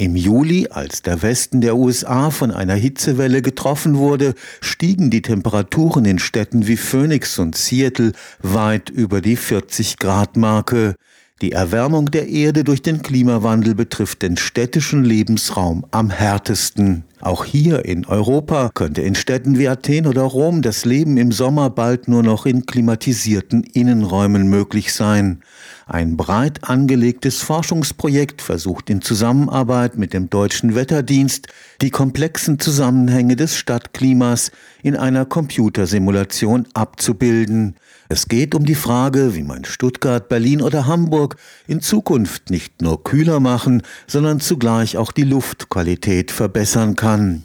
Im Juli, als der Westen der USA von einer Hitzewelle getroffen wurde, stiegen die Temperaturen in Städten wie Phoenix und Seattle weit über die 40 Grad Marke. Die Erwärmung der Erde durch den Klimawandel betrifft den städtischen Lebensraum am härtesten. Auch hier in Europa könnte in Städten wie Athen oder Rom das Leben im Sommer bald nur noch in klimatisierten Innenräumen möglich sein. Ein breit angelegtes Forschungsprojekt versucht in Zusammenarbeit mit dem Deutschen Wetterdienst die komplexen Zusammenhänge des Stadtklimas in einer Computersimulation abzubilden. Es geht um die Frage, wie man Stuttgart, Berlin oder Hamburg in Zukunft nicht nur kühler machen, sondern zugleich auch die Luftqualität verbessern kann.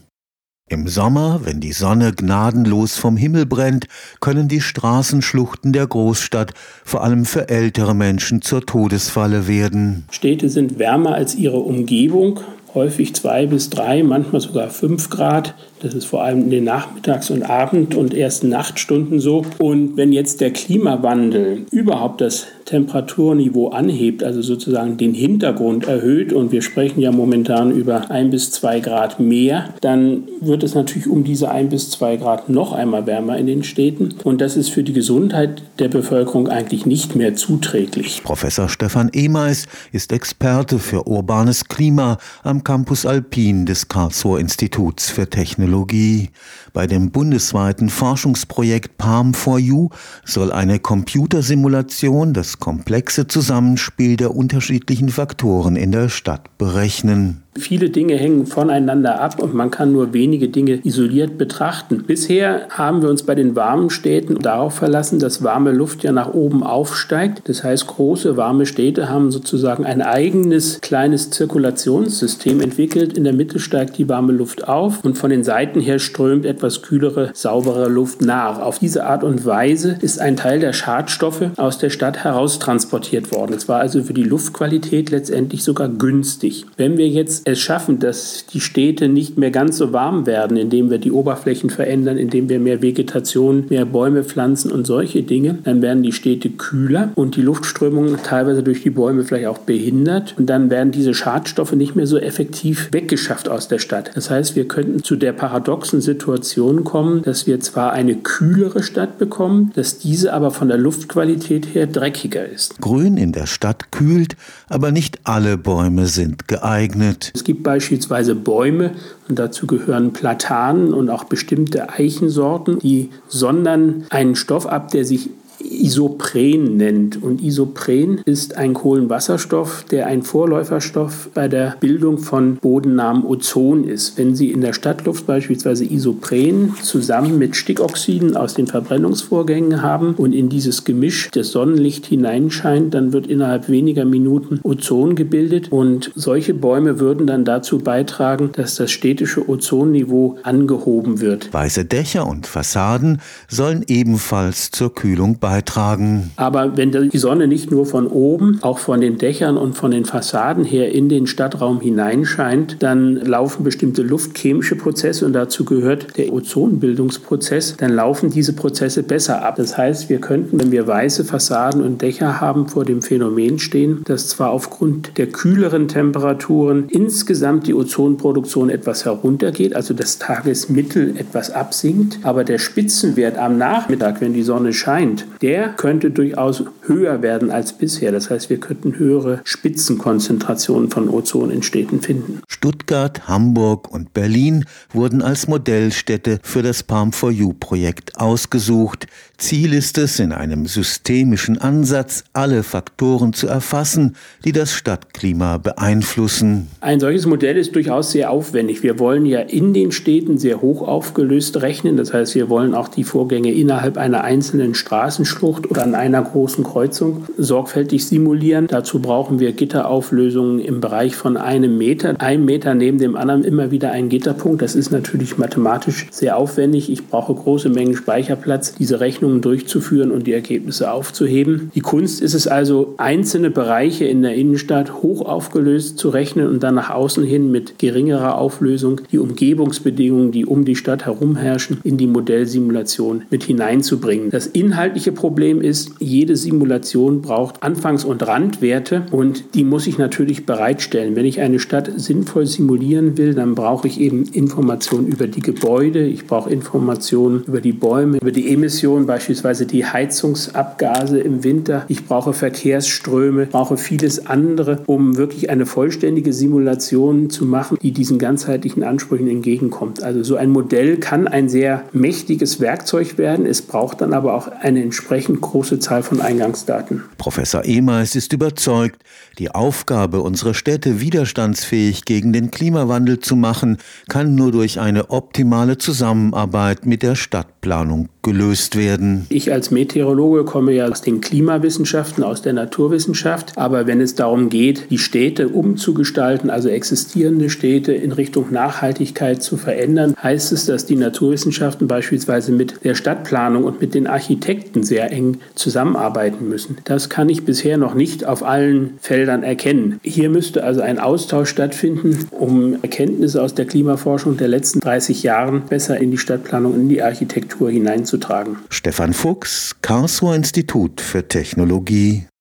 Im Sommer, wenn die Sonne gnadenlos vom Himmel brennt, können die Straßenschluchten der Großstadt vor allem für ältere Menschen zur Todesfalle werden. Städte sind wärmer als ihre Umgebung, häufig zwei bis drei, manchmal sogar fünf Grad. Das ist vor allem in den Nachmittags- und Abend- und ersten Nachtstunden so. Und wenn jetzt der Klimawandel überhaupt das Temperaturniveau anhebt, also sozusagen den Hintergrund erhöht, und wir sprechen ja momentan über ein bis zwei Grad mehr, dann wird es natürlich um diese ein bis zwei Grad noch einmal wärmer in den Städten. Und das ist für die Gesundheit der Bevölkerung eigentlich nicht mehr zuträglich. Professor Stefan Emeis ist Experte für urbanes Klima am Campus Alpin des Karlsruher Instituts für Technologie. Bei dem bundesweiten Forschungsprojekt Palm4U soll eine Computersimulation das komplexe Zusammenspiel der unterschiedlichen Faktoren in der Stadt berechnen. Viele Dinge hängen voneinander ab und man kann nur wenige Dinge isoliert betrachten. Bisher haben wir uns bei den warmen Städten darauf verlassen, dass warme Luft ja nach oben aufsteigt. Das heißt, große warme Städte haben sozusagen ein eigenes kleines Zirkulationssystem entwickelt. In der Mitte steigt die warme Luft auf und von den Seiten her strömt etwas kühlere, saubere Luft nach. Auf diese Art und Weise ist ein Teil der Schadstoffe aus der Stadt heraustransportiert worden. Es war also für die Luftqualität letztendlich sogar günstig. Wenn wir jetzt es schaffen, dass die Städte nicht mehr ganz so warm werden, indem wir die Oberflächen verändern, indem wir mehr Vegetation, mehr Bäume pflanzen und solche Dinge, dann werden die Städte kühler und die Luftströmung teilweise durch die Bäume vielleicht auch behindert und dann werden diese Schadstoffe nicht mehr so effektiv weggeschafft aus der Stadt. Das heißt, wir könnten zu der paradoxen Situation kommen, dass wir zwar eine kühlere Stadt bekommen, dass diese aber von der Luftqualität her dreckiger ist. Grün in der Stadt kühlt, aber nicht alle Bäume sind geeignet. Es gibt beispielsweise Bäume, und dazu gehören Platanen und auch bestimmte Eichensorten, die sondern einen Stoff ab, der sich Isopren nennt. Und Isopren ist ein Kohlenwasserstoff, der ein Vorläuferstoff bei der Bildung von bodennahem Ozon ist. Wenn Sie in der Stadtluft beispielsweise Isopren zusammen mit Stickoxiden aus den Verbrennungsvorgängen haben und in dieses Gemisch das Sonnenlicht hineinscheint, dann wird innerhalb weniger Minuten Ozon gebildet und solche Bäume würden dann dazu beitragen, dass das städtische Ozonniveau angehoben wird. Weiße Dächer und Fassaden sollen ebenfalls zur Kühlung beitragen beitragen. Aber wenn die Sonne nicht nur von oben, auch von den Dächern und von den Fassaden her in den Stadtraum hineinscheint, dann laufen bestimmte luftchemische Prozesse und dazu gehört der Ozonbildungsprozess, dann laufen diese Prozesse besser ab. Das heißt, wir könnten, wenn wir weiße Fassaden und Dächer haben, vor dem Phänomen stehen, dass zwar aufgrund der kühleren Temperaturen insgesamt die Ozonproduktion etwas heruntergeht, also das Tagesmittel etwas absinkt, aber der Spitzenwert am Nachmittag, wenn die Sonne scheint, der könnte durchaus höher werden als bisher. Das heißt, wir könnten höhere Spitzenkonzentrationen von Ozon in Städten finden. Stuttgart, Hamburg und Berlin wurden als Modellstädte für das Palm4U-Projekt ausgesucht. Ziel ist es, in einem systemischen Ansatz alle Faktoren zu erfassen, die das Stadtklima beeinflussen. Ein solches Modell ist durchaus sehr aufwendig. Wir wollen ja in den Städten sehr hoch aufgelöst rechnen. Das heißt, wir wollen auch die Vorgänge innerhalb einer einzelnen Straßen Schlucht oder an einer großen Kreuzung sorgfältig simulieren. Dazu brauchen wir Gitterauflösungen im Bereich von einem Meter. Ein Meter neben dem anderen immer wieder ein Gitterpunkt. Das ist natürlich mathematisch sehr aufwendig. Ich brauche große Mengen Speicherplatz, diese Rechnungen durchzuführen und die Ergebnisse aufzuheben. Die Kunst ist es also, einzelne Bereiche in der Innenstadt hoch aufgelöst zu rechnen und dann nach außen hin mit geringerer Auflösung die Umgebungsbedingungen, die um die Stadt herum herrschen, in die Modellsimulation mit hineinzubringen. Das inhaltliche Problem ist, jede Simulation braucht Anfangs- und Randwerte und die muss ich natürlich bereitstellen. Wenn ich eine Stadt sinnvoll simulieren will, dann brauche ich eben Informationen über die Gebäude, ich brauche Informationen über die Bäume, über die Emissionen, beispielsweise die Heizungsabgase im Winter. Ich brauche Verkehrsströme, brauche vieles andere, um wirklich eine vollständige Simulation zu machen, die diesen ganzheitlichen Ansprüchen entgegenkommt. Also so ein Modell kann ein sehr mächtiges Werkzeug werden. Es braucht dann aber auch eine entsprechend große Zahl von Eingangsdaten. Professor Ehmals ist überzeugt, die Aufgabe, unsere Städte widerstandsfähig gegen den Klimawandel zu machen, kann nur durch eine optimale Zusammenarbeit mit der Stadtplanung gelöst werden. Ich als Meteorologe komme ja aus den Klimawissenschaften, aus der Naturwissenschaft. Aber wenn es darum geht, die Städte umzugestalten, also existierende Städte in Richtung Nachhaltigkeit zu verändern, heißt es, dass die Naturwissenschaften beispielsweise mit der Stadtplanung und mit den Architekten sehr eng zusammenarbeiten müssen. Das kann ich bisher noch nicht auf allen Feldern erkennen. Hier müsste also ein Austausch stattfinden, um Erkenntnisse aus der Klimaforschung der letzten 30 Jahre besser in die Stadtplanung, in die Architektur hineinzutragen. Stefan Fuchs, Karlsruher Institut für Technologie